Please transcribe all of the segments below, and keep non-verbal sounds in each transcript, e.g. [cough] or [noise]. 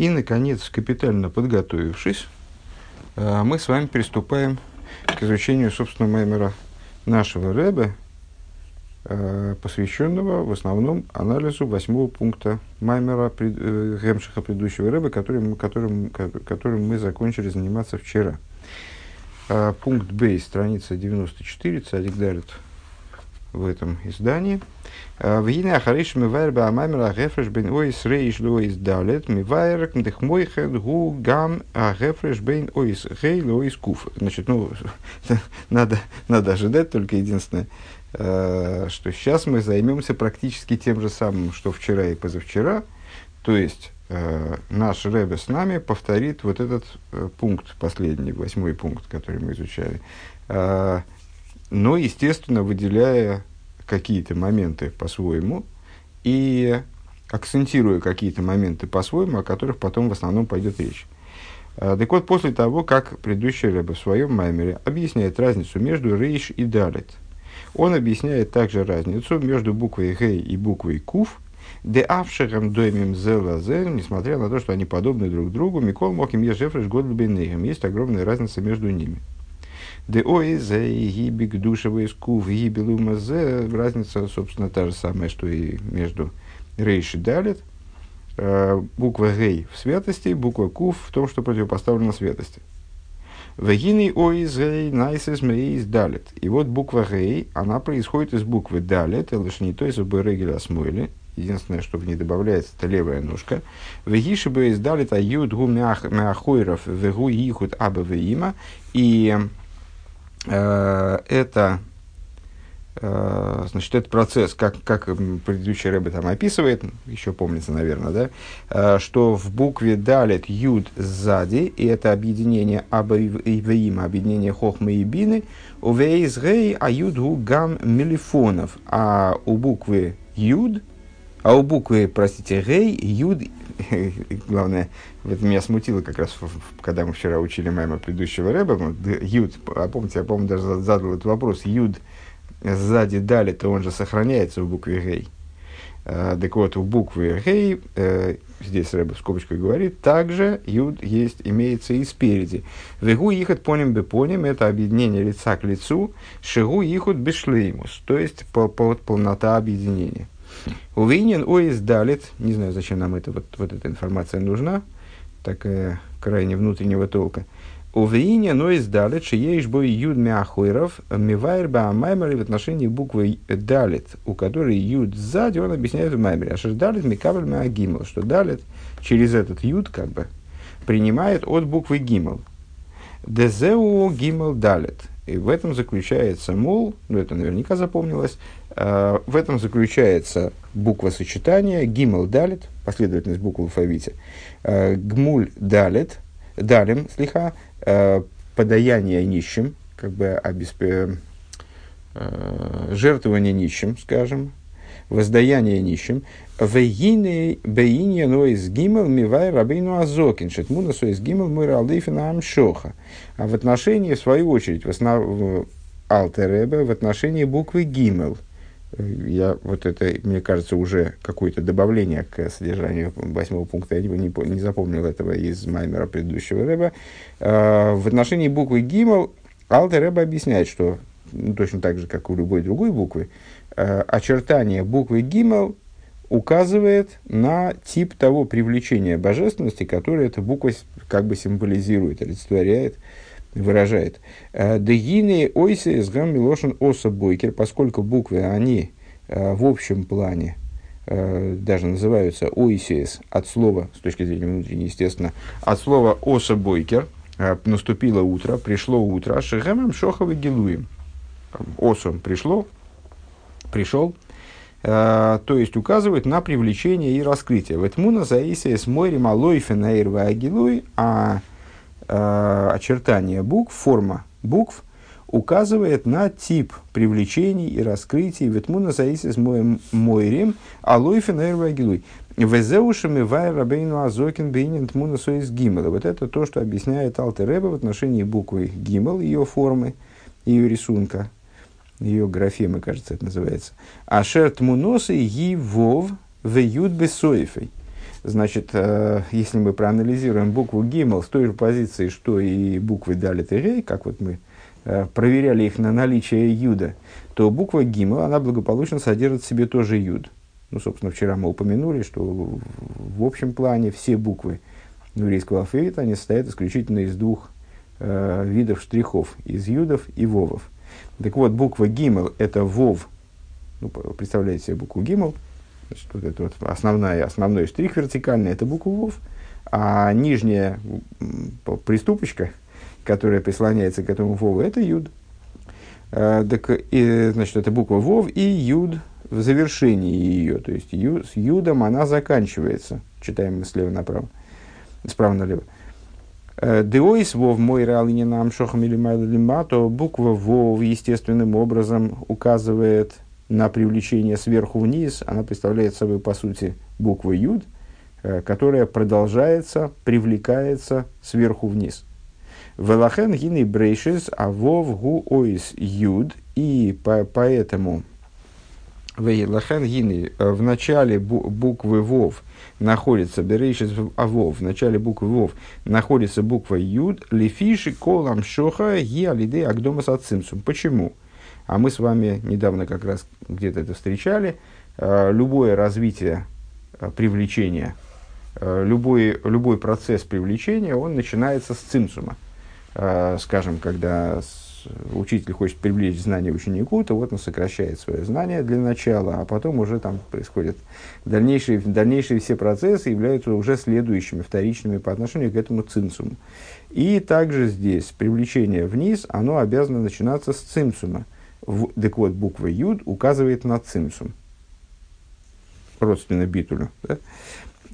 И, наконец, капитально подготовившись, э, мы с вами приступаем к изучению, собственно, маймера нашего Рэбе, э, посвященного в основном анализу восьмого пункта маймера э, Гемшиха предыдущего Рэбе, которым, которым, которым мы закончили заниматься вчера. Пункт Б, страница 94, цадик Дарит в этом издании – в Гине Ахариш Мивайр Баамамер Агефреш Бен Ойс Рейш Лоис Далет Мивайр Мдехмойхед Гу Гам Агефреш Бен Ойс Гей Лоис Куф. Значит, ну, [laughs] надо, надо ожидать только единственное, что сейчас мы займемся практически тем же самым, что вчера и позавчера. То есть, наш Рэбе с нами повторит вот этот пункт, последний, восьмой пункт, который мы изучали. Но, естественно, выделяя какие-то моменты по-своему и акцентируя какие-то моменты по-своему, о которых потом в основном пойдет речь. А, так вот, после того, как предыдущий Рэбе в своем маймере объясняет разницу между рейш и далит, он объясняет также разницу между буквой гей и буквой куф, де авшерам доймим зелазе, несмотря на то, что они подобны друг другу, Микол Моким Ежефреш Годлбейнейхем, есть огромная разница между ними. Де ойзе и гибик душевый скув гибелумазе. Разница, собственно, та же самая, что и между рейш и далит. Э, буква гей в святости, буква кув в том, что противопоставлено святости. Вегины ойзей найсес мейс далит. И вот буква гей, она происходит из буквы далит, это лишь не то из регеля смойли. Единственное, что в ней добавляется, это левая ножка. Вегиши бы издалит а юд гу мяхойров вегу ихут аба има. И это э, значит, этот процесс, как, как предыдущий рэбе там описывает, еще помнится, наверное, да, э, что в букве далит юд сзади, и это объединение аба и объединение хохмы и бины, у вейс гей а юд гам мелифонов, а у буквы юд, а у буквы, простите, гей, юд, [laughs] главное, это меня смутило как раз, когда мы вчера учили мама предыдущего рэба, юд, а помните, я, помню, даже задал этот вопрос, юд сзади дали, то он же сохраняется в букве гей. А, так вот, в букве гей, э, здесь рэба в скобочках говорит, также юд есть, имеется и спереди. Вегу ихот поним бепоним, это объединение лица к лицу, шигу ихот бешлеймус, то есть по, по, полнота объединения. Увинен оис далит, не знаю, зачем нам это, вот, вот эта информация нужна, такая крайне внутреннего толка. Увинен оис далит, шиеиш бой юд мяхойров, мивайр баамаймер в отношении буквы далит, у которой юд сзади, он объясняет в маймере. А что далит микабль мяагимл, что далит через этот юд как бы принимает от буквы гимл. Дезеу гимл далит. И в этом заключается, мол, ну это наверняка запомнилось, э, в этом заключается буква сочетания гимл далит, последовательность букв в алфавите, э, гмуль далит, далим, слегка, э, подаяние нищим, как бы обесп... э, жертвование нищим, скажем, воздаяние нищим, Вегины бейинья но из гимел мивай рабейну азокин, шетмуна со из гимел мой алдейфина амшоха. А в отношении, в свою очередь, в основном алтеребе, в отношении буквы гимел, я, вот это, мне кажется, уже какое-то добавление к содержанию восьмого пункта, я не, не, не запомнил этого из маймера предыдущего рэба. Э, в отношении буквы гимел Алтер Рэба объясняет, что ну, точно так же, как у любой другой буквы, э, очертания буквы гимел указывает на тип того привлечения божественности, которое эта буква как бы символизирует, олицетворяет, выражает. Э, Дегины ойсы с гам милошин оса бойкер, поскольку буквы, они э, в общем плане даже называются ойсис от слова, с точки зрения внутренней, естественно, от слова оса бойкер, наступило утро, пришло утро, шехемем шоховы гилуем. Осом пришло, пришел, Э, то есть указывает на привлечение и раскрытие. В Этмуна заисия с морем алойфен агилуй, а э, очертания букв, форма букв указывает на тип привлечений и раскрытий. Ветмуна заисия с мойрем алойфен агилуй. Везеушами вай рабейну азокин бейнин тмуна соис гимел. Вот это то, что объясняет Алтереба в отношении буквы гимел, ее формы, ее рисунка, ее графемы, кажется, это называется. Ашер тмуносы вов в юд бесоифой. Значит, э, если мы проанализируем букву Гимл с той же позиции, что и буквы Далит и Рей, как вот мы э, проверяли их на наличие Юда, то буква Гимл, она благополучно содержит в себе тоже Юд. Ну, собственно, вчера мы упомянули, что в общем плане все буквы еврейского алфавита, они состоят исключительно из двух э, видов штрихов, из юдов и вовов. Так вот, буква Гимл – это вов, ну, представляете себе букву Гимл, значит, вот это вот основная, основной штрих вертикальный – это буква вов, а нижняя приступочка, которая прислоняется к этому вову, это юд. Э, так, и, значит, это буква вов и юд в завершении ее, то есть ю, с юдом она заканчивается. Читаем мы слева направо справа налево. Деойс вов мой реалине нам шохам или лима, то буква вов естественным образом указывает на привлечение сверху вниз. Она представляет собой, по сути, букву юд, э, которая продолжается, привлекается сверху вниз. Велахен гины брейшис, а вов гу ойс юд, и по, поэтому Вейлахен гины э, в начале буквы вов находится берейшис авов, в начале буквы вов находится буква юд, лифиши колам шоха ги алиды агдомас ацимсум. Почему? А мы с вами недавно как раз где-то это встречали. Э, любое развитие э, привлечения, любой, любой процесс привлечения, он начинается с цимсума. Скажем, когда учитель хочет привлечь знание ученику, то вот он сокращает свое знание для начала, а потом уже там происходят дальнейшие, дальнейшие все процессы являются уже следующими, вторичными по отношению к этому цинцуму. И также здесь привлечение вниз, оно обязано начинаться с цимсума. В, так вот, буква Юд указывает на цимсум, родственно битулю. Да?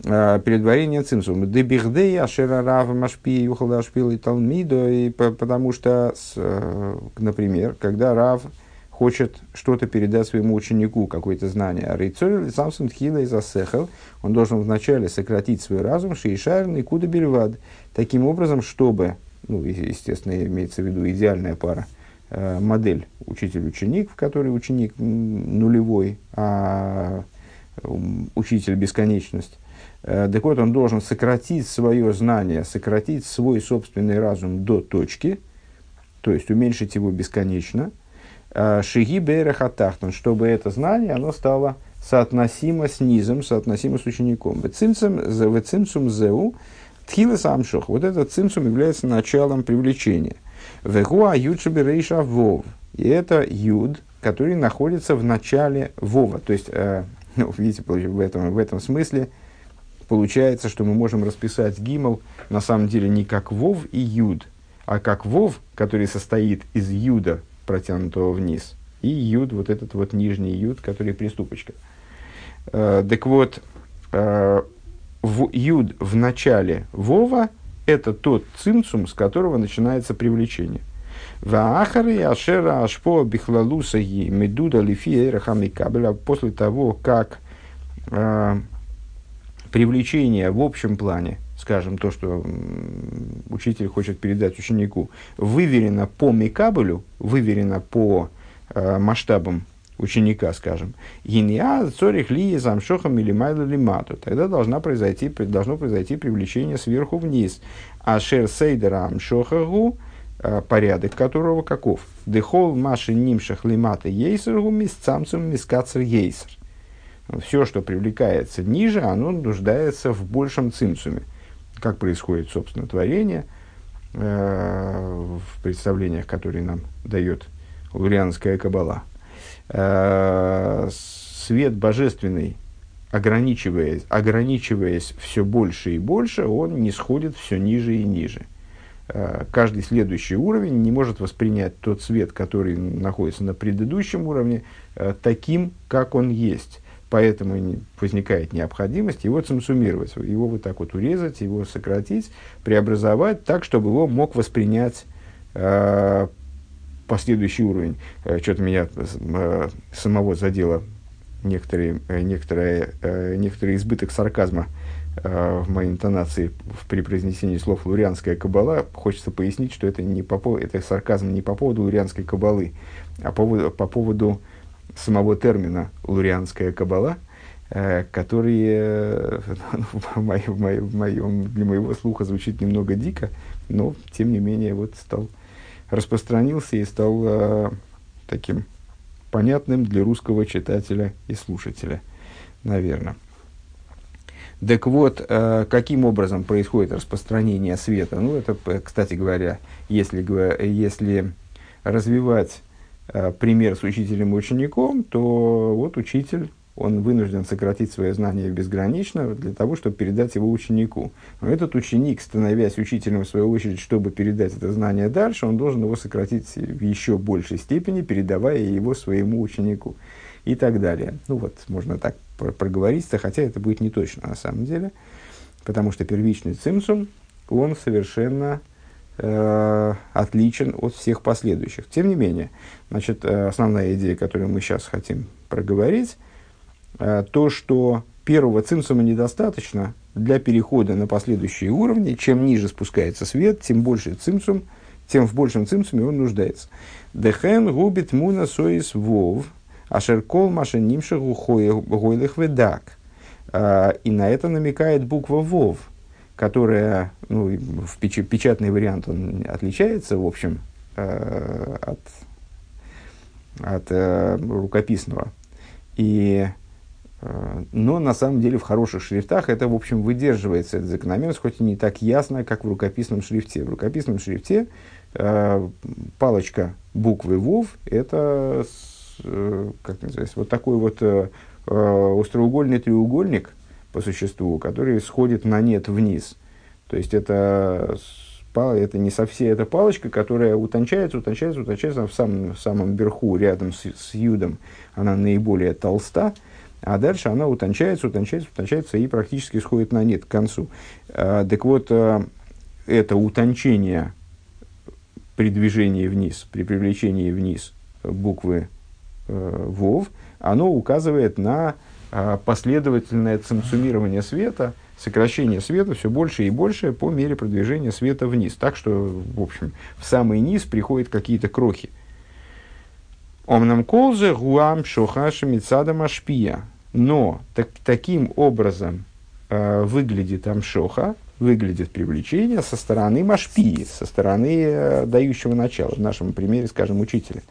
А, предварение цимсум. Дебихдей ашера рава машпи юхал ашпил и талмидо. И потому что, э, например, когда рав хочет что-то передать своему ученику, какое-то знание. Рейцоль самсун тхила из асехал, он должен вначале сократить свой разум, шейшарный куда бельвад, таким образом, чтобы, ну, естественно, имеется в виду идеальная пара, э, модель учитель-ученик, в которой ученик нулевой, а учитель бесконечность, Э, так вот, он должен сократить свое знание, сократить свой собственный разум до точки, то есть уменьшить его бесконечно. Э, Шиги Бейрахатахтан, чтобы это знание оно стало соотносимо с низом, соотносимо с учеником. Вецимцум зеу тхилас амшох. Вот этот цимцум является началом привлечения. Вегуа юдшаберейша вов. И это юд, который находится в начале вова. То есть, э, [laughs] ну, видите, в этом, в этом смысле – получается, что мы можем расписать гимл на самом деле не как вов и юд, а как вов, который состоит из юда, протянутого вниз, и юд, вот этот вот нижний юд, который приступочка. Э, так вот, э, в, юд в начале вова – это тот цимцум, с которого начинается привлечение. Ваахары ашера ашпо бихлалусаги медуда лифи эрахамикабеля. После того, как э, привлечение в общем плане, скажем, то, что учитель хочет передать ученику, выверено по микабелю, выверено по э, масштабам ученика, скажем, гиния цорих ли замшохам или майла лимату, тогда должна произойти, должно произойти привлечение сверху вниз. А шер сейдера амшохагу, э, порядок которого каков? Дехол маши нимшах лимата ейсергу мисцамцум мискацер ейсер все, что привлекается ниже, оно нуждается в большем цимсуме. Как происходит, собственно, творение э, в представлениях, которые нам дает лурианская кабала. Э, свет божественный, ограничиваясь, ограничиваясь все больше и больше, он не сходит все ниже и ниже. Э, каждый следующий уровень не может воспринять тот свет, который находится на предыдущем уровне, э, таким, как он есть Поэтому возникает необходимость его цимсумировать, его вот так вот урезать, его сократить, преобразовать так, чтобы его мог воспринять э, последующий уровень. Э, что-то меня э, самого задело некоторые, э, некоторые, э, некоторый избыток сарказма э, в моей интонации при произнесении слов «лурианская кабала». Хочется пояснить, что это, не по, это сарказм не по поводу лурианской кабалы, а по, по поводу самого термина «лурианская кабала», э, которые [laughs] в моем, в моем, в моем, для моего слуха звучит немного дико, но тем не менее вот стал распространился и стал э, таким понятным для русского читателя и слушателя, наверное. Так вот, э, каким образом происходит распространение света? Ну, это, кстати говоря, если, если развивать э, пример с учителем и учеником, то вот учитель, он вынужден сократить свои знания безгранично для того, чтобы передать его ученику. Но этот ученик, становясь учителем в свою очередь, чтобы передать это знание дальше, он должен его сократить в еще большей степени, передавая его своему ученику и так далее. Ну вот, можно так проговориться, хотя это будет не точно на самом деле, потому что первичный цимсум, он совершенно э, отличен от всех последующих. Тем не менее, значит, э, основная идея, которую мы сейчас хотим проговорить, Э, то, что первого цимсума недостаточно для перехода на последующие уровни. Чем ниже спускается свет, тем больше цимсум, тем в большем цимсуме он нуждается. Дехен губит муна соис вов, ашеркол машинимших гойлых ведак. И на это намекает буква вов, которая, ну, в печатный вариант он отличается, в общем, э, от, от рукописного. И Э, но на самом деле в хороших шрифтах это, в общем, выдерживается, эта закономерность, хоть и не так ясно, как в рукописном шрифте. В рукописном шрифте э, палочка буквы ВОВ – это, э, как называется, вот такой вот э, э, остроугольный треугольник по существу, который сходит на нет вниз. То есть это, это не совсем эта палочка, которая утончается, утончается, утончается в самом, в самом верху, рядом с, с юдом, она наиболее толста – а дальше она утончается, утончается, утончается и практически сходит на нет к концу. А, так вот, а, это утончение при движении вниз, при привлечении вниз буквы э, ВОВ, оно указывает на последовательное цимсумирование света, сокращение света все больше и больше по мере продвижения света вниз. Так что, в общем, в самый низ приходят какие-то крохи. Омнам колзе гуам шохаша мицада машпия. Но так, таким образом э, выглядит амшоха, выглядит привлечение со стороны машпии, со стороны э, дающего начала, в нашем примере, скажем, учителя.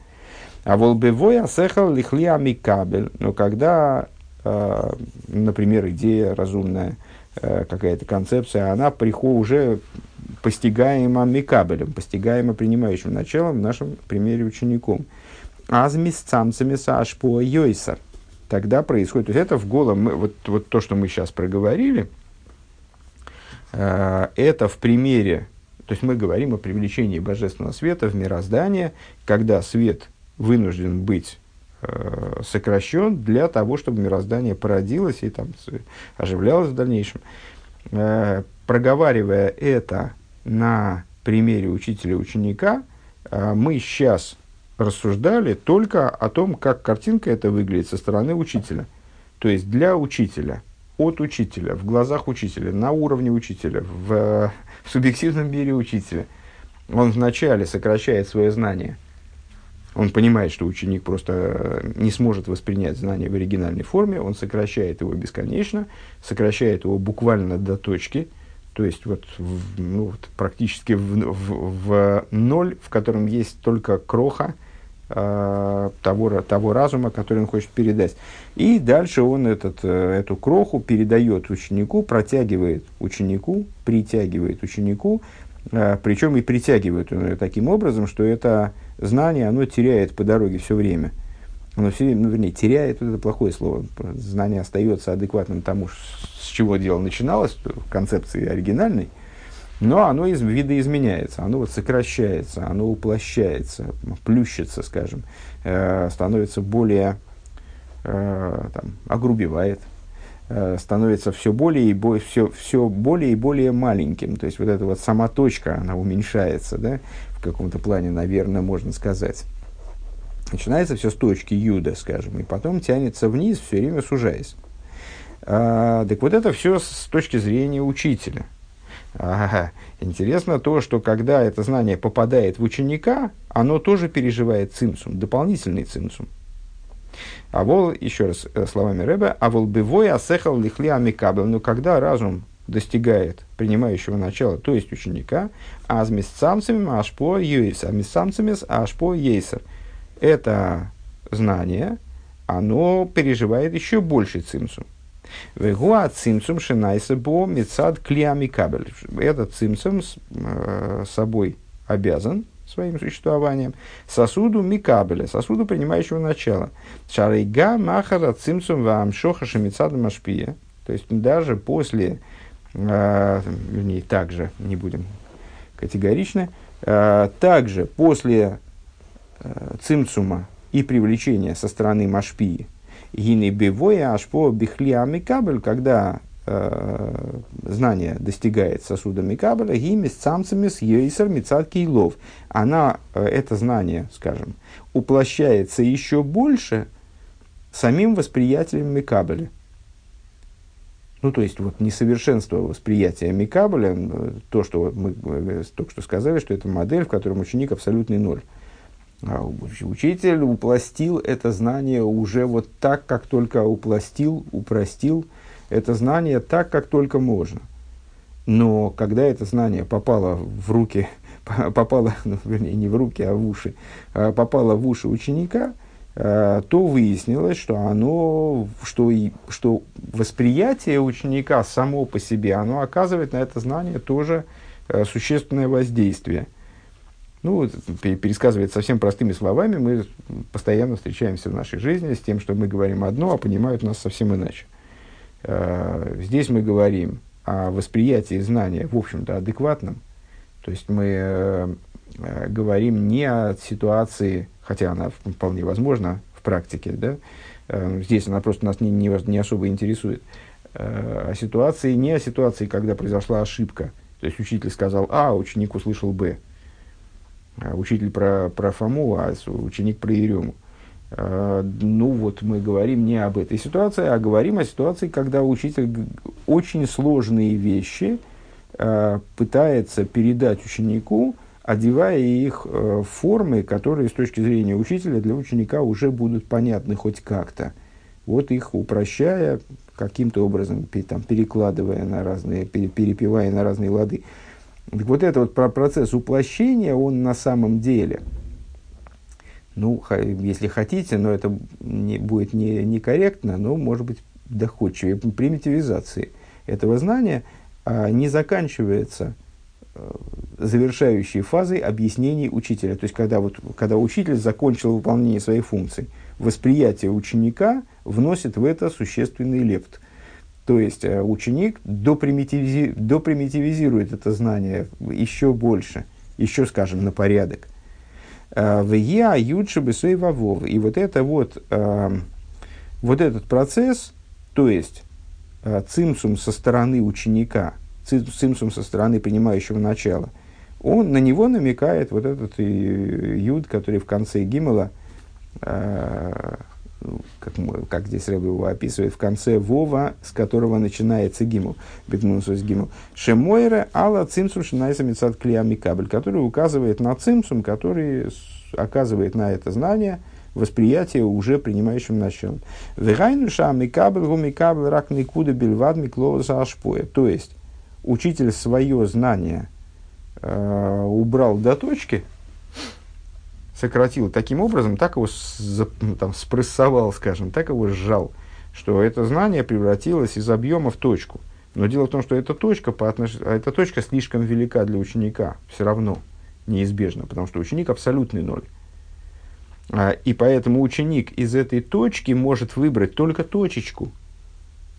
А волбевой асехал лихли амикабель. Но когда, например, идея разумная, э, какая-то концепция, она приходит уже постигаема микабелем, постигаема принимающим началом, в нашем примере учеником. Азмис цамцами сашпо йойса – тогда происходит. То есть это в голом, вот, вот то, что мы сейчас проговорили, э, это в примере, то есть мы говорим о привлечении божественного света в мироздание, когда свет вынужден быть сокращен для того, чтобы мироздание породилось и там оживлялось в дальнейшем. Э, проговаривая это на примере учителя-ученика, э, мы сейчас рассуждали только о том, как картинка это выглядит со стороны учителя. То есть для учителя, от учителя, в глазах учителя, на уровне учителя, в, в субъективном мире учителя. Он вначале сокращает свое знание. Он понимает, что ученик просто не сможет воспринять знание в оригинальной форме, он сокращает его бесконечно, сокращает его буквально до точки, то есть вот, в, ну, вот практически в, в, в ноль, в котором есть только кроха, э, того, того разума, который он хочет передать. И дальше он этот, э, эту кроху передает ученику, протягивает ученику, притягивает ученику, э, причем и притягивает он ее таким образом, что это знание, оно теряет по дороге все время. Оно все, ну, вернее, теряет, это плохое слово. Знание остается адекватным тому, с чего дело начиналось, концепции оригинальной – но оно из, видоизменяется, оно вот сокращается, оно уплощается, плющится, скажем, э, становится более, э, там, огрубевает, э, становится все более, и бо, все, все более и более маленьким. То есть вот эта вот сама точка, она уменьшается, да, каком-то плане, наверное, можно сказать. Начинается все с точки юда, скажем, и потом тянется вниз, все время сужаясь. А, так вот это все с точки зрения учителя – Ага. Интересно то, что когда это знание попадает в ученика, оно тоже переживает цимсум, дополнительный цимсум. А вол, еще раз э, словами Рэбе, а вол бывой асехал лихли амикабел. Но когда разум достигает принимающего начала, то есть ученика, а с месцамцами ашпо юйс, а месцамцами ашпо ейсер. Это знание, оно переживает еще больше цимсум. Вегуа цимсум шинайса бо мецад клиами кабель. Этот цимсум с э, собой обязан своим существованием, сосуду микабеля, сосуду принимающего начало. Шарейга махара цимцум вам шоха шамицада машпия. То есть даже после, вернее, также, не будем категоричны, э, также после э, цимцума и привлечения со стороны машпии, гины бивоя ашпо бихли амикабель, когда э, знание достигает сосуда Микабеля, гими с самцами с ейсер мицат кейлов. Она, это знание, скажем, уплощается еще больше самим восприятием Микабеля. Ну, то есть, вот несовершенство восприятия Микабеля, то, что мы э, только что сказали, что это модель, в которой ученик абсолютный ноль. А учитель упластил это знание уже вот так, как только упластил, упростил, это знание так, как только можно. Но когда это знание попало в руки, [laughs] попало, [laughs] ну, вернее, не в руки, а в уши, а попало в уши ученика, то выяснилось, что оно, что, и, что восприятие ученика само по себе, оно оказывает на это знание тоже а, существенное воздействие. Ну, пересказывает совсем простыми словами, мы постоянно встречаемся в нашей жизни с тем, что мы говорим одно, а понимают нас совсем иначе. Э, здесь мы говорим о восприятии знания, в общем-то, адекватном. То есть мы э, э, говорим не о ситуации, хотя она вполне возможна в практике, да? здесь она просто нас не, не, не особо интересует, о ситуации, не о ситуации, когда произошла ошибка. То есть учитель сказал А, ученик услышал Б. Учитель про, про Фому, а ученик про Ерему. Э, ну вот мы говорим не об этой ситуации, а говорим о ситуации, когда учитель очень сложные вещи э, пытается передать ученику, одевая их э, в формы, которые с точки зрения учителя для ученика уже будут понятны хоть как-то. Вот их упрощая, каким-то образом там, перекладывая на разные, перепевая на разные лады. Так вот этот вот процесс уплощения, он на самом деле – ну, если хотите, но это не, будет не, некорректно, но может быть доходчивее, примитивизации этого знания а, не заканчивается а, завершающей фазой объяснений учителя. То есть, когда, вот, когда учитель закончил выполнение своей функции, восприятие ученика вносит в это существенный лепт. То есть, а, ученик допримитивизи, допримитивизирует это знание еще больше, еще, скажем, на порядок – в я ючи бесой вавов. И вот это вот, э, вот этот процесс, то есть э, цимсум со стороны ученика, цимсум со стороны принимающего начала, он на него намекает вот этот э, юд, который в конце гимела, как, как здесь Рэбби его описывает, в конце Вова, с которого начинается гимл, бетнусус гимл, шемойре ала цимсум шинайса мецад клеями кабель, который указывает на цимсум, который оказывает на это знание восприятие уже принимающим началом. Вегайнуша микабель гумикабель рак никуда бельвад миклоса ашпоя. То есть, учитель свое знание э, убрал до точки, сократил таким образом, так его ну, там, спрессовал, скажем, так его сжал, что это знание превратилось из объема в точку. Но дело в том, что эта точка, по отнош... эта точка слишком велика для ученика, все равно, неизбежно, потому что ученик абсолютный ноль. А, и поэтому ученик из этой точки может выбрать только точечку.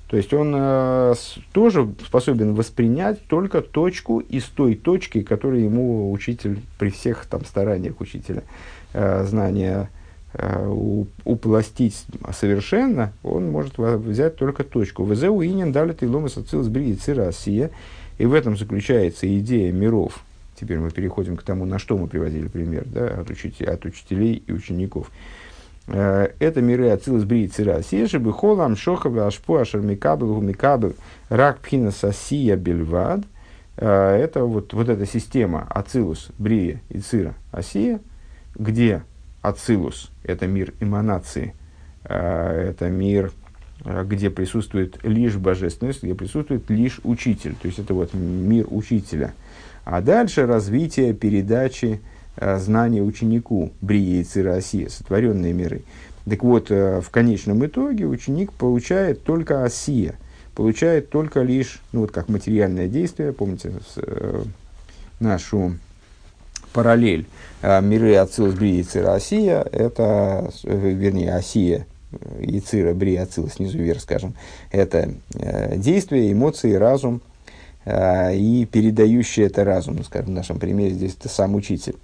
То есть он э, тоже способен воспринять только точку из той точки, которую ему учитель при всех там стараниях учителя э, знания э, упластить совершенно, он может взять только точку. ВЗУ инин далит и ломас ацилс Россия. И в этом заключается идея миров. Теперь мы переходим к тому, на что мы приводили пример да, от, учителей, от учителей и учеников. Э, это миры Ацилус Бри Цира Сеши Бихолам Шохава Ашпу Ашер Микабел Микабел Рак Пхина Сасия Бельвад. Э, это вот, вот эта система Ацилус, Брия и Цира Асия, где Ацилус – это мир эманации это мир, где присутствует лишь божественность, где присутствует лишь учитель. То есть это вот мир учителя. А дальше развитие передачи знания ученику, Брия и Россия, сотворенные миры. Так вот, в конечном итоге ученик получает только осия, получает только лишь, ну вот как материальное действие, помните, с, нашу параллель. А, миры Ацилус, Бри, Яцира, Осия, это, вернее, Осия, Яцира, Бри, Ацилус, снизу вверх, скажем, это э, действие, эмоции, разум, э, и передающий это разум, скажем, в нашем примере здесь это сам учитель.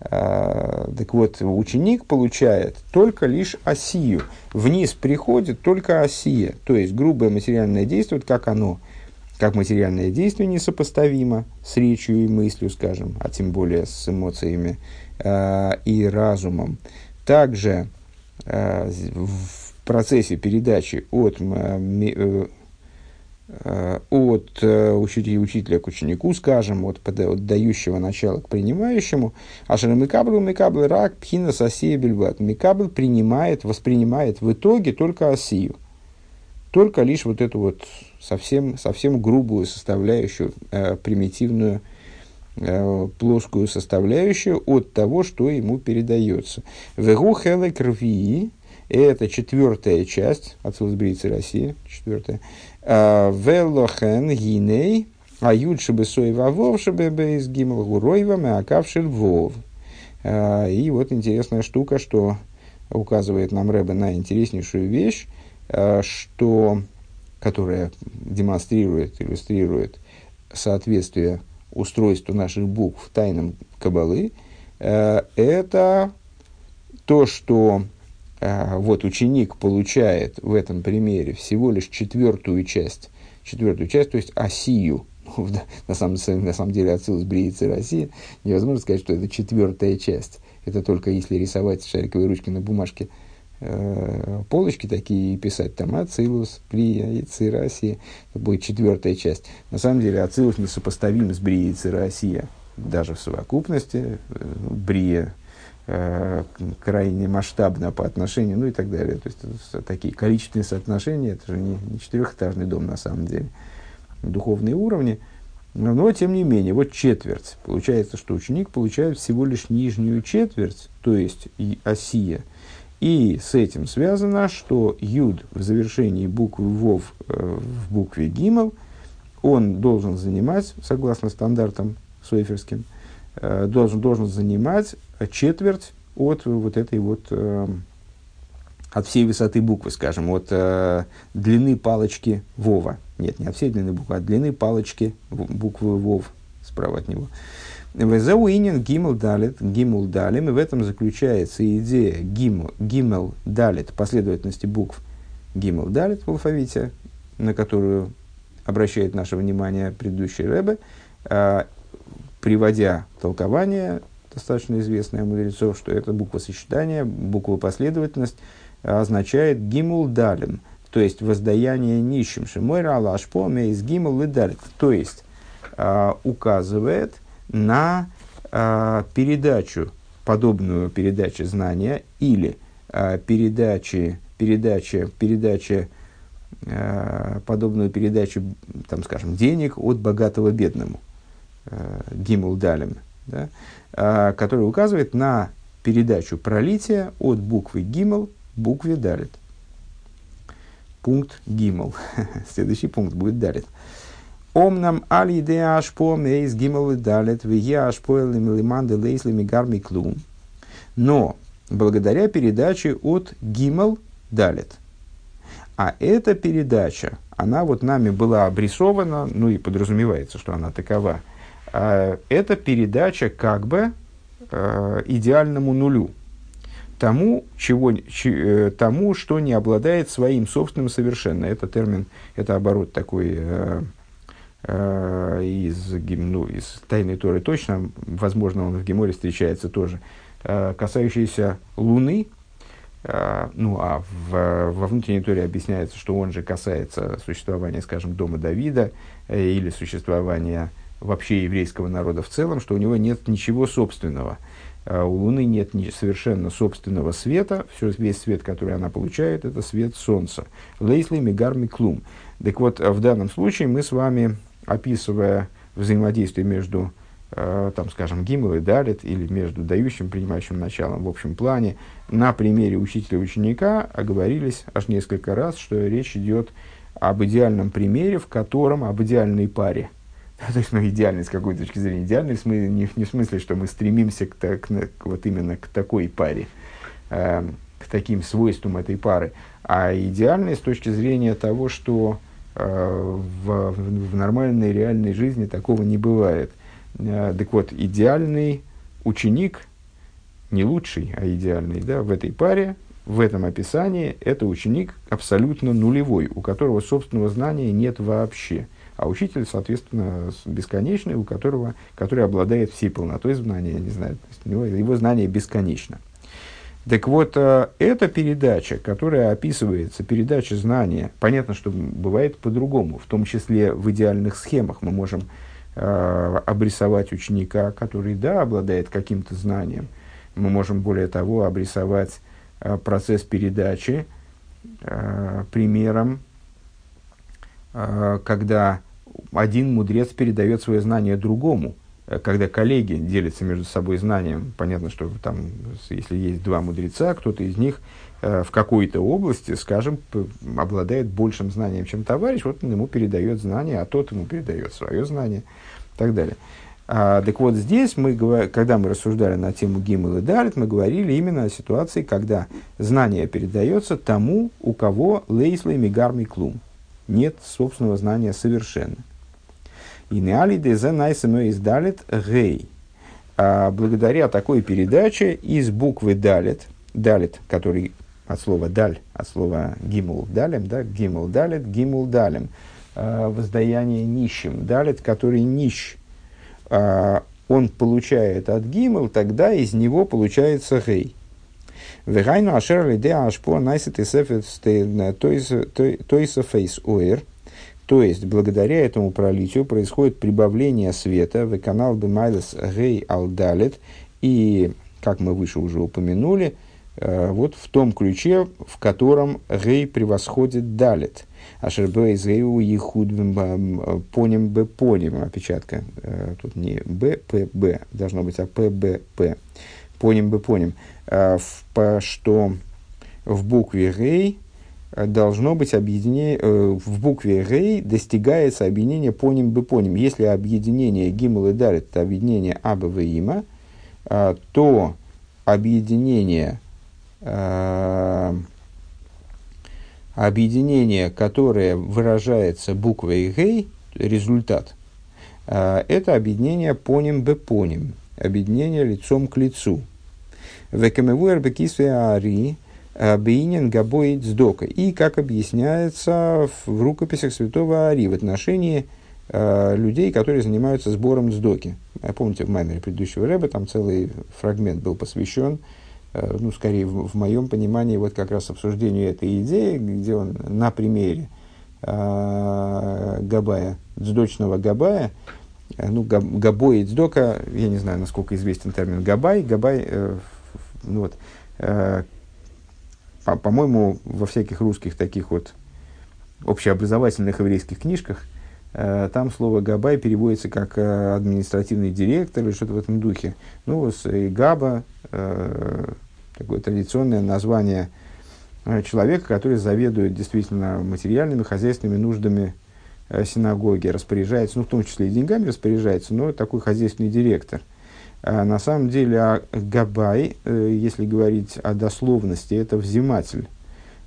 Э, так вот, ученик получает только лишь осию. Вниз приходит только осия, то есть грубое материальное действие, как оно как материальное действие несопоставимо с речью и мыслью, скажем, а тем более с эмоциями э, и разумом. Также э, в процессе передачи от, э, от э, учителя, к ученику, скажем, от, от дающего начала к принимающему, אשר מקבל מקבל רק בחינת עשיה בלבד. מקבל принимает, воспринимает в итоге только осию – только лишь вот эту вот совсем, совсем грубую составляющую, э, примитивную, э, плоскую составляющую от того, что ему передается. Вегу хелек крови это четвертая часть, от Силсбрицы России, четвертая. «А, Велохен гиней, а юд шебе сой вавов шебе бейс гимл гуройвам и акавшир вов. А, и вот интересная штука, что указывает нам Рэбе на интереснейшую вещь, Э, что, которая демонстрирует, иллюстрирует соответствие устройству наших букв тайнам Кабалы, это то, что вот ученик получает в этом примере всего лишь четвертую часть, четвертую часть, то есть осию, [laughs] на самом, на самом деле отсылась Бриицы России, невозможно сказать, что это четвертая часть. Это только если рисовать шариковой ручкой на бумажке – э, полочки такие и писать там Ацилус, Брия и Цирасия. Это будет четвертая часть. На самом деле Ацилус несопоставим с Брией Цирасия. Даже в совокупности э, Брия э, крайне масштабно по отношению, ну и так далее. То есть такие количественные соотношения, это же не, не четырехэтажный дом на самом деле. Духовные уровни. Но, тем не менее, вот четверть. Получается, что ученик получает всего лишь нижнюю четверть, то есть осия – и с этим связано, что юд в завершении буквы вов э, в букве гимл, он должен занимать, согласно стандартам суэферским, должен, должен занимать четверть от вот этой вот, э, от всей высоты буквы, скажем, от э, длины палочки вова. Нет, не от всей длины буквы, а от длины палочки буквы вов справа от него. Везауинин гимл далит, гимл далим, и в этом заключается идея гимл, гимл далит, последовательности букв гимл далит в алфавите, на которую обращает наше внимание предыдущий Рэбе, э, приводя толкование, достаточно известное мудрецов, что это буква сочетания, буква последовательность означает гимул далим, то есть воздаяние нищим. Шимойра алашпо из гимул и далит, то есть э, указывает – на э, передачу, подобную передаче знания или передачи, передача, передача, подобную передачу, там, скажем, денег от богатого бедному, э, гимул далем, да, э, который указывает на передачу пролития от буквы гимл букве далит. Пункт гимл. [laughs] Следующий пункт будет далит. Омнам али де ашпо мейс гимал и далит, вие ашпо лиманды лейсли мигарми клум. Но благодаря передаче от гимал далит. А эта передача, она вот нами была обрисована, ну и подразумевается, что она такова. А, это передача как бы э, идеальному нулю, тому, чего, э, тому, что не обладает своим собственным совершенно. Это термин, это оборот такой э, э, из, ну, из Тайной Торы точно, возможно, он в Геморе встречается тоже, э, касающийся Луны, э, ну, а в, во внутренней Торе объясняется, что он же касается существования, скажем, дома Давида э, или существования вообще еврейского народа в целом, что у него нет ничего собственного. А у Луны нет совершенно собственного света. Все, весь свет, который она получает, это свет Солнца. Лейсли Мигар Миклум. Так вот, в данном случае мы с вами, описывая взаимодействие между Э, там, скажем, Гимл и Далит, или между дающим принимающим началом в общем плане, на примере учителя и ученика оговорились аж несколько раз, что речь идет об идеальном примере, в котором, об идеальной паре. [laughs] То есть, ну, идеальный с какой точки зрения. Идеальный в смысле, не, не в смысле, что мы стремимся к, к, к, вот именно к такой паре, э, к таким свойствам этой пары, а идеальный с точки зрения того, что э, в, в нормальной реальной жизни такого не бывает Э, так вот, идеальный ученик, не лучший, а идеальный, да, в этой паре, в этом описании, это ученик абсолютно нулевой, у которого собственного знания нет вообще. А учитель, соответственно, бесконечный, у которого, который обладает всей полнотой знания, я не знаю, то есть у него, его знание бесконечно. Так вот, э, эта передача, которая описывается, передача знания, понятно, что бывает по-другому, в том числе в идеальных схемах мы можем э, обрисовать ученика, который, да, обладает каким-то знанием. Мы можем, более того, обрисовать э, процесс передачи э, примером, э, когда один мудрец передает свое знание другому, э, когда коллеги делятся между собой знанием. Понятно, что там, если есть два мудреца, кто-то из них э, в какой-то области, скажем, обладает большим знанием, чем товарищ, вот он ему передает знание, а тот ему передает свое знание и так далее. А, так вот, здесь, мы, когда мы рассуждали на тему Гимл и Далит, мы говорили именно о ситуации, когда знание передается тому, у кого лейслей мигарми клум. Нет собственного знания совершенно. И неали дезе найсено из Далит гей. А благодаря такой передаче из буквы Далит, Далит, который от слова даль, от слова гимул далем, да, гимул далит, гимул далем, э, воздаяние нищим, далит, который нищ, э, он получает от гимул, тогда из него получается гей. Вегайну ашер лиде ашпо найсет и сефет тойса фейс оэр. То есть, благодаря этому пролитию происходит прибавление света в канал Бемайлес Гей Алдалет. И, как мы выше уже упомянули, Э, вот в том ключе, в котором гей превосходит далит. Ашербе из гейу ехуд поним б поним, опечатка. Э, тут не б, п, б, должно быть, а п, б, п. Поним б поним. Э, что в букве гей должно быть объединение, в букве гей достигается объединение поним бы поним. Если объединение гимл и далит это объединение аба има, то объединение Э, объединение, которое выражается буквой «гей», результат, э, это объединение поним бепоним, объединение лицом к лицу. Векамевуэр бекисве ари э, бейнин габоид сдока. И, как объясняется в рукописях святого Ари в отношении э, людей, которые занимаются сбором сдоки. Помните, в маймере предыдущего рэба там целый фрагмент был посвящен э, ну, скорее, в, в моем понимании, вот как раз обсуждению этой идеи, где он на примере э, Габая, дздочного Габая, ну, габ, Габой и Дздока, я не знаю, насколько известен термин Габай, Габай, э, ну, вот, э, по, по-моему, во всяких русских таких вот общеобразовательных еврейских книжках – Э, там слово «габай» переводится как э, административный директор или что-то в этом духе. Ну, с и «габа» э, такое традиционное название человека, который заведует действительно материальными, хозяйственными нуждами синагоги, распоряжается, ну, в том числе и деньгами распоряжается, но такой хозяйственный директор. А на самом деле а габай, если говорить о дословности, это взиматель.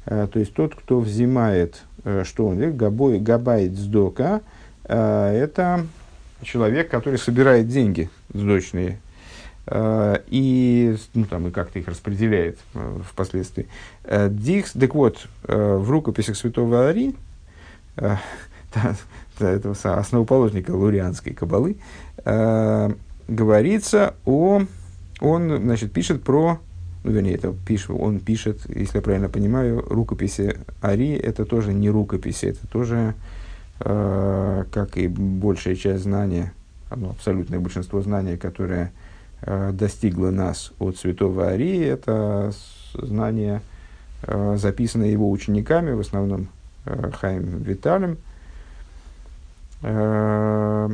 То есть тот, кто взимает Э, что он говорит, габой, габайт сдока, э, это человек, который собирает деньги сдочные, э, и, ну, там, и как-то их распределяет впоследствии. Дикс, так вот, в рукописях святого Ари, этого основоположника лурианской кабалы, говорится о, он, значит, пишет про ну, вернее, это пишет, он пишет, если я правильно понимаю, рукописи Ари, это тоже не рукописи, это тоже, э, как и большая часть знания одно абсолютное большинство знаний, которое э, достигло нас от святого Арии, это знания, э, записанные его учениками, в основном э, Хаим Виталем. Э, ну,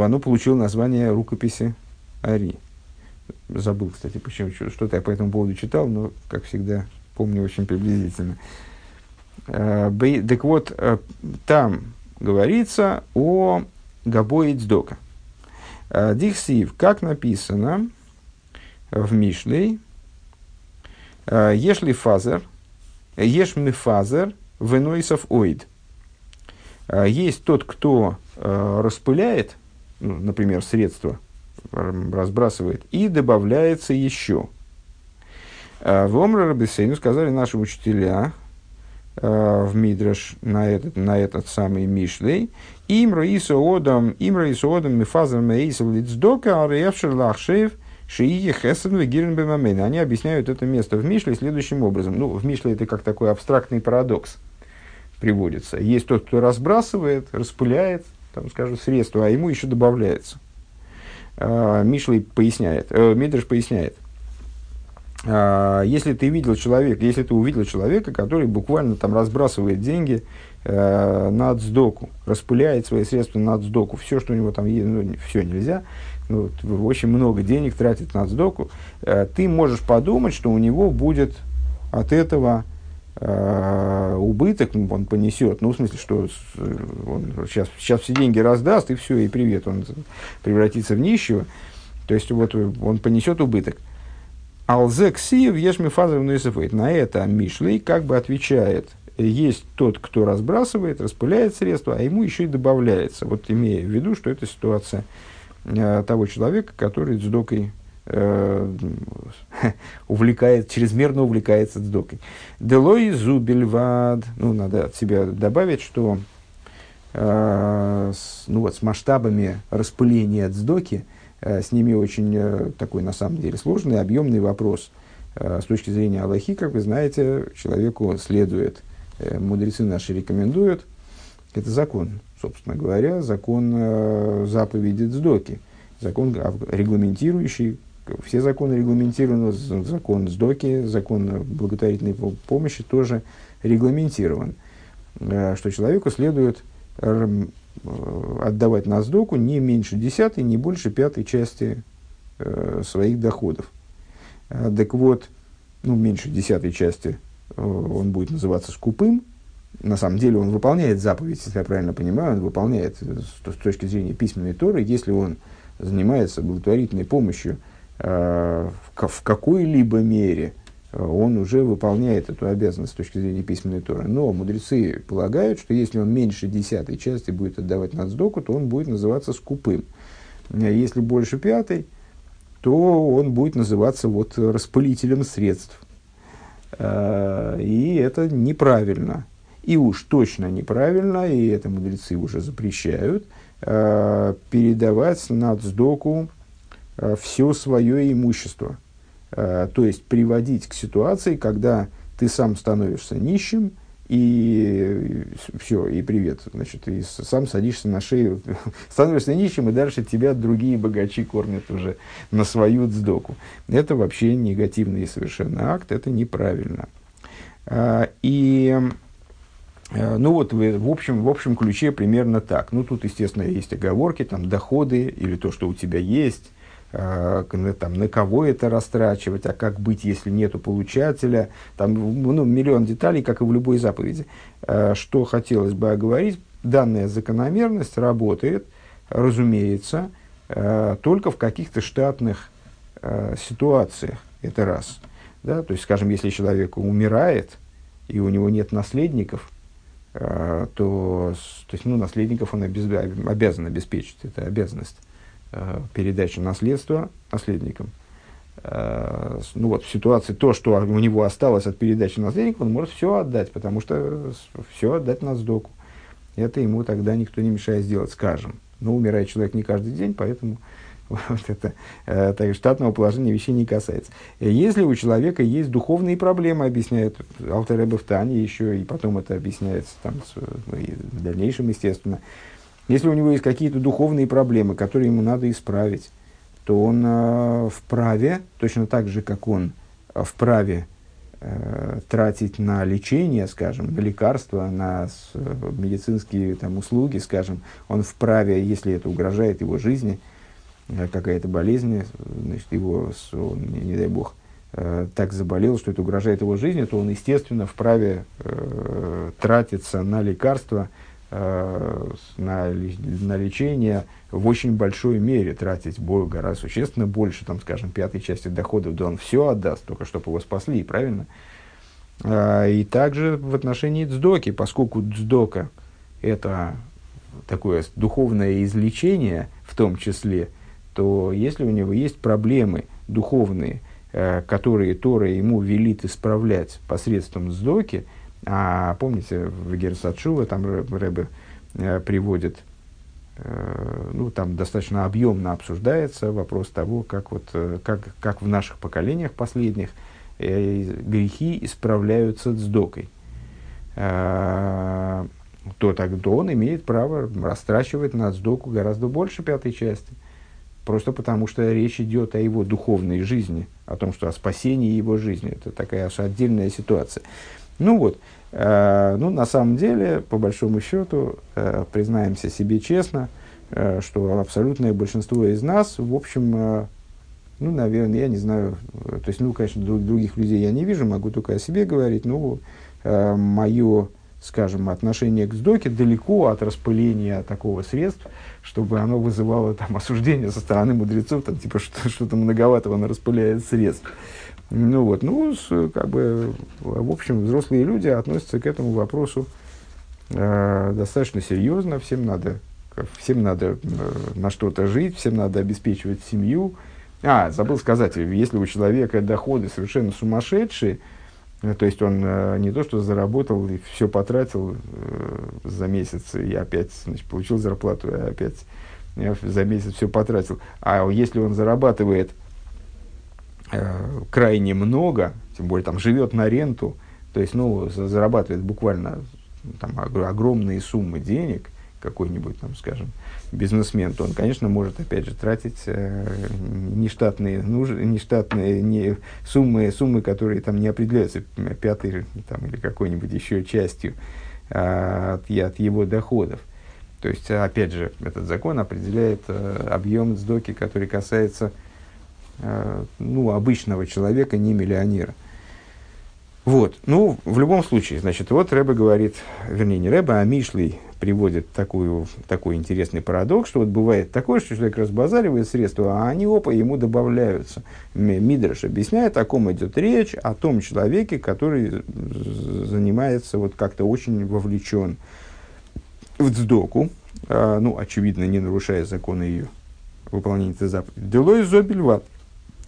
оно получило название рукописи Ари. Забыл, кстати, почему, что-то я по этому поводу читал, но, как всегда, помню очень приблизительно. Э, так вот, э, там говорится о גבי צדקה. Э, דכתיב, как написано в Мишлей, יש מפזר, יש מפזר, ונוסף עוד. Есть тот, кто распыляет, ну, например, средства, разбрасывает, и добавляется еще. В Омра Рабисейну сказали наши учителя, Э, в Мидраш на этот, на этот самый Мишлей. Им раисо одам, им раисо одам мифазам мейсел лицдока, а реевшер лахшеев, шиие хесен вегирен. Они объясняют это место в Мишле следующим образом. Ну, в Мишле это как такой абстрактный парадокс приводится. Есть тот, кто разбрасывает, распыляет, там, скажем, средства, а ему еще добавляется. А, Мишлей поясняет, э, поясняет. А, если ты видел человека, если ты увидел человека, который буквально там разбрасывает деньги э, на сдоку, распыляет свои средства на сдоку, все, что у него там есть, ну, все нельзя, ну, очень много денег тратит на сдоку, э, ты можешь подумать, что у него будет от этого убыток, ну, он понесет, ну, в смысле, что он сейчас, сейчас все деньги раздаст, и все, и привет, он превратится в нищего, то есть вот он понесет убыток. על זה כתיב יש מפזר. На это Мишлей как бы отвечает, есть тот, кто разбрасывает, распыляет средства, а ему еще и добавляется. Вот имея в виду, что это ситуация э, того человека, который цдокой э, [laughs] увлекает, чрезмерно увлекается цдокой. Делой зубельвад. Ну, надо от себя добавить, что э, с, ну, вот, с масштабами распыления дздоки Э, с ними очень э, такой, на самом деле, сложный, объемный вопрос. Э, с точки зрения Аллахи, как вы знаете, человеку следует, мудрецы наши рекомендуют, это закон, собственно говоря, закон заповеди Дздоки, закон, регламентирующий, все законы регламентированы, закон Сдоки, закон благотворительной помощи тоже регламентирован, что человеку следует Э, отдавать на сдоку не меньше десятой, не больше пятой части э, своих доходов. Так вот, ну, меньше десятой части э, он будет называться скупым. На самом деле он выполняет заповедь, если я правильно понимаю, он выполняет с, точки зрения письменной торы, если он занимается благотворительной помощью э, в, в какой-либо мере – он уже выполняет эту обязанность с точки зрения письменной Торы. Но мудрецы полагают, что если он меньше десятой части будет отдавать нацдоку, то он будет называться скупым. Если больше пятой, то он будет называться вот распылителем средств. И это неправильно. И уж точно неправильно, и это мудрецы уже запрещают, передавать нацдоку все свое имущество – Э, то есть приводить к ситуации, когда ты сам становишься нищим, и все, и привет. Значит, и сам садишься на шею, [laughs] становишься нищим, и дальше тебя другие богачи кормят уже на свою дздоку. Это вообще негативный совершенно акт, это неправильно. И э, ну вот в, общем, в общем ключе примерно так. Ну тут, естественно, есть оговорки, там доходы или то, что у тебя есть, Э, там, на кого это растрачивать, а как быть, если нету получателя, там ну, миллион деталей, как и в любой заповеди. Э, что хотелось бы оговорить, данная закономерность работает, разумеется, э, только в каких-то штатных ситуациях, это раз. Да? То есть, скажем, если человек умирает, и у него нет наследников, то, то есть, ну, наследников он обязан обеспечить, это обязанность. Э, передачи наследства наследникам. Э, ну вот, в ситуации то, что у него осталось от передачи наследника, он может все отдать, потому что все отдать на сдоку. Это ему тогда никто не мешает сделать, скажем. Но умирает человек не каждый день, поэтому [laughs] вот это э, так, штатного положения вещей не касается. Если у человека есть духовные проблемы, объясняет Алтер в еще и потом это объясняется там, с, в дальнейшем, естественно, Если у него есть какие-то духовные проблемы, которые ему надо исправить, то он э, вправе, точно так же, как он вправе э, тратить на лечение, скажем, на лекарства, на с, медицинские там, услуги, скажем, он вправе, если это угрожает его жизни, э, какая-то болезнь, значит, его, он, не, не дай бог, э, так заболел, что это угрожает его жизни, то он, естественно, вправе э, тратиться на лекарства, э, на, на лечение в очень большой мере, тратить гораздо существенно больше, там, скажем, пятой части доходов, да он все отдаст, только чтобы его спасли, правильно? Э, и также в отношении дздоки, поскольку дздока – это такое духовное излечение в том числе, то если у него есть проблемы духовные – Э, которые Тора ему велит исправлять посредством сдоки, а помните, в Герсачува там Рэбе э, приводит, э, ну, там достаточно объемно обсуждается вопрос того, как, вот, как, как в наших поколениях последних грехи исправляются сдокой. То тогда он имеет право растрачивать на сдоку гораздо больше пятой части – Просто потому, что речь идет о его духовной жизни, о том, что о спасении его жизни. Это такая аж отдельная ситуация. Ну вот, э, ну на самом деле, по большому счету, э, признаемся себе честно, э, что абсолютное большинство из нас, в общем, э, ну, наверное, я не знаю, то есть, ну, конечно, друг, других людей я не вижу, могу только о себе говорить, э, мое, скажем, отношение к сдоке далеко от распыления такого средств, чтобы оно вызывало там осуждение со стороны мудрецов, там, типа, что, что-то многовато он распыляет средств. Ну вот, ну, с, как бы, в общем, взрослые люди относятся к этому вопросу э, достаточно серьезно, всем надо, всем надо э, на что-то жить, всем надо обеспечивать семью. А, забыл сказать, если у человека доходы совершенно сумасшедшие, Э, то есть он э, не то, что заработал и все потратил э, за месяц и опять значит, получил зарплату, и опять э, за месяц все потратил. А если он зарабатывает э, крайне много, тем более там живет на ренту, то есть ну, зарабатывает буквально там, огромные суммы денег, какой-нибудь, там, скажем, бизнесмен, то он, конечно, может, опять же, тратить э, нештатные, нуж, нештатные не, суммы, суммы, которые там не определяются пятой там, или какой-нибудь еще частью э, от, от его доходов. То есть, опять же, этот закон определяет э, объем сдоки, который касается ну, обычного человека, не миллионера. Вот, ну, в любом случае, значит, вот Рэба говорит, вернее, не Рэба, а Мишлей приводит такую, такой интересный парадокс, что вот бывает такое, что человек разбазаривает средства, а они, опа, ему добавляются. Мидраш объясняет, о ком идет речь, о том человеке, который занимается, вот как-то очень вовлечен в дздоку, а, ну, очевидно, не нарушая законы ее выполнения этой заповеди. Делой зобельват.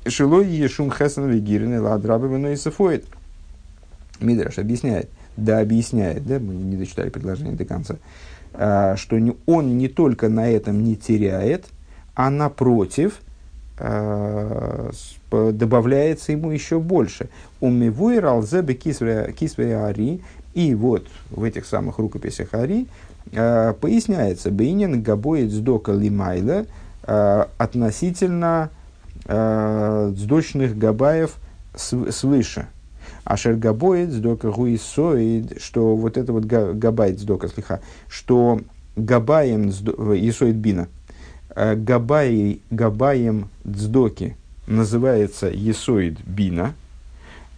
Шилой ешум хесен вегирин ладрабы и сафоид. Мидраш объясняет, да объясняет, да, мы не дочитали предложение до конца, а, что он не только на этом не теряет, а напротив, а, добавляется ему еще больше. Умивуй ралзебе кисве ари, и вот в этих самых рукописях Ари э, поясняется, Бейнин габоет сдока лимайла относительно э, сдочных габаев свыше. Ашер габоид сдока гуисоид, что вот это вот габайт сдока слиха, что габаем исоид бина, э, габай, габаем дздоки называется есоид бина,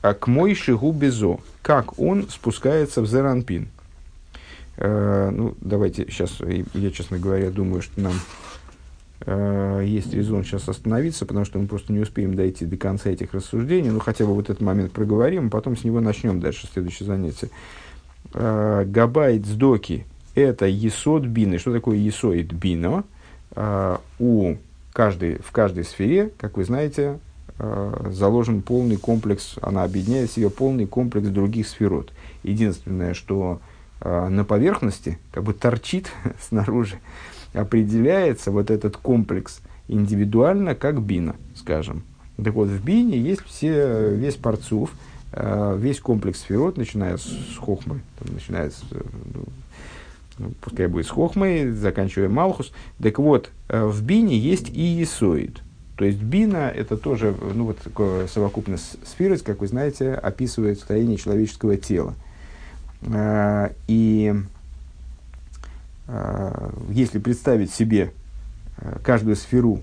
а к мой шигу безо, как он спускается в зеранпин. Э, ну, давайте сейчас, я, честно говоря, думаю, что нам э, есть резон сейчас остановиться, потому что мы просто не успеем дойти до конца этих рассуждений. Ну, хотя бы вот этот момент проговорим, а потом с него начнем дальше следующее занятие. Э, Габайт сдоки – это есод бины. Что такое есоид бино? Э, у каждой, в каждой сфере, как вы знаете, э, заложен полный комплекс, она объединяет в себе полный комплекс других сферот. Единственное, что э, на поверхности, как бы торчит [laughs] снаружи, определяется вот этот комплекс индивидуально как бина, скажем. Так вот, в бине есть все, весь парцув, э, весь комплекс сферот, начиная с хохмы, там, начиная с, ну, ну, пускай будет с хохмой, заканчивая Малхус. Так вот, э, в бине есть и исоид. То есть бина это тоже ну, вот, совокупность сферы, как вы знаете, описывает строение человеческого тела. Э, и э, если представить себе каждую сферу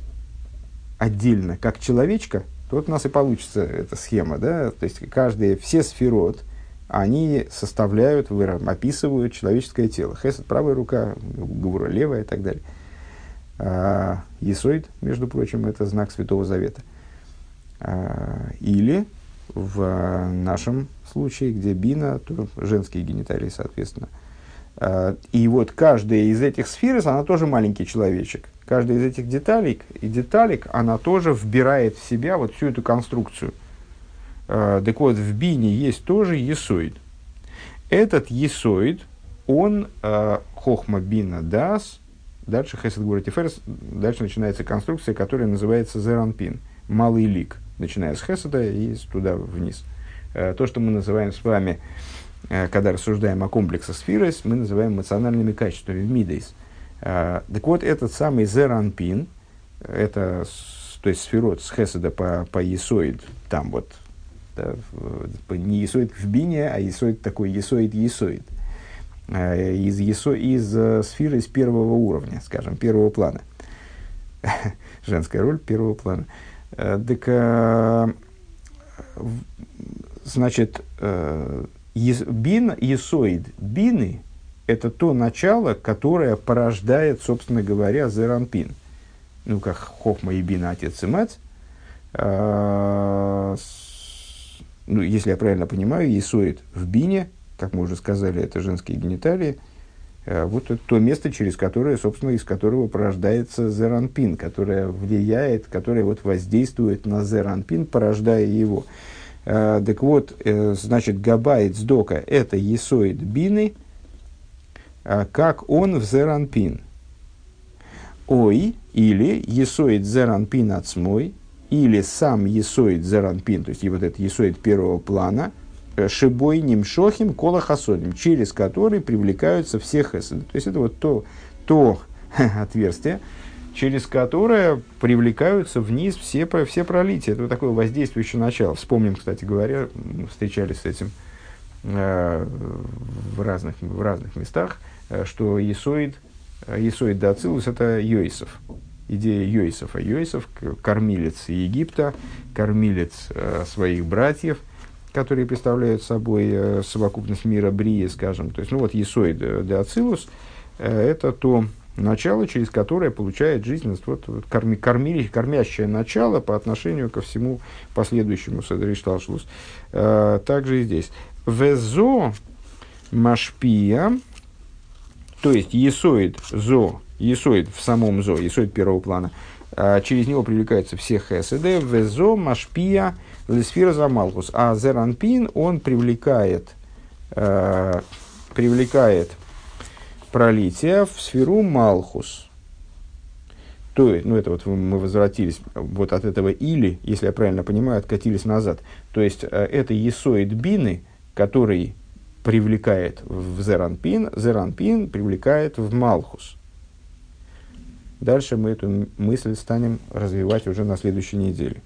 отдельно, как человечка, то вот у нас и получится эта схема. Да? То есть каждые, все сферот, они составляют, описывают человеческое тело. Хесед – правая рука, Гура – левая и так далее. А, Есоид, между прочим, это знак Святого Завета. А, или в нашем случае, где бина, то женские гениталии, соответственно. А, и вот каждая из этих сфер, она тоже маленький человечек. Каждая из этих деталей и деталек, она тоже вбирает в себя вот всю эту конструкцию – а, так вот, в бине есть тоже есоид. Этот есоид, он э, хохма бина дас, дальше хесед гура тиферс, дальше начинается конструкция, которая называется зеранпин, малый лик, начиная с хеседа и туда вниз. То, что мы называем с вами, когда рассуждаем о комплексе сфирос, мы называем эмоциональными качествами, мидейс. Э, так вот, этот самый зеранпин, это, то есть сферот с хеседа по, по есоид, там вот да, не есоид в бине, а есоид такой есоид-есоид. Э, из, есо, из э, сферы из первого уровня, скажем, первого плана. [laughs] Женская роль первого плана. Э, так, значит, бин, есоид, бины – это то начало, которое порождает, собственно говоря, зеранпин. Ну, как хохма и бина, отец и мать – ну, если я правильно понимаю, Исоид в бине, как мы уже сказали, это женские гениталии, э, вот это то место, через которое, собственно, из которого порождается зеранпин, которое влияет, которое вот воздействует на зеранпин, порождая его. Э, так вот, э, значит, габайт сдока – это есоид бины, как он в зеранпин. Ой, или есоид зеранпин отсмой – или сам Есоид Заранпин, то есть и вот этот Есоид первого плана, э, Шибой Нимшохим Кола через который привлекаются все хесады. То есть это вот то, то [laughs] отверстие, через которое привлекаются вниз все, все пролития. Это такое воздействующее начало. Вспомним, кстати говоря, встречались с этим э, в, разных, в разных местах, э, что Есоид, э, Есоид Дацилус – это Йойсов идея Йойсофа. Йойсов – кормилец Египта, кормилец своих братьев, которые представляют собой совокупность мира Брии, скажем. То есть, ну вот Есоид де Ацилус э, – это то начало, через которое получает жизненность, вот, вот корми, кормили, кормящее начало по отношению ко всему последующему Садришталшлус. Э, также и здесь. Везо машпия, то есть Есоид зо Есоид в самом зо, есоид первого плана, а, через него привлекаются все хеседы, везо, машпия, лесфира замалхус. А зеранпин, он привлекает, э, привлекает пролитие в сферу малхус. То есть, ну это вот мы возвратились вот от этого или, если я правильно понимаю, откатились назад. То есть, э, это есоид бины, который привлекает в зеранпин, зеранпин привлекает в малхус. Дальше мы эту мысль станем развивать уже на следующей неделе.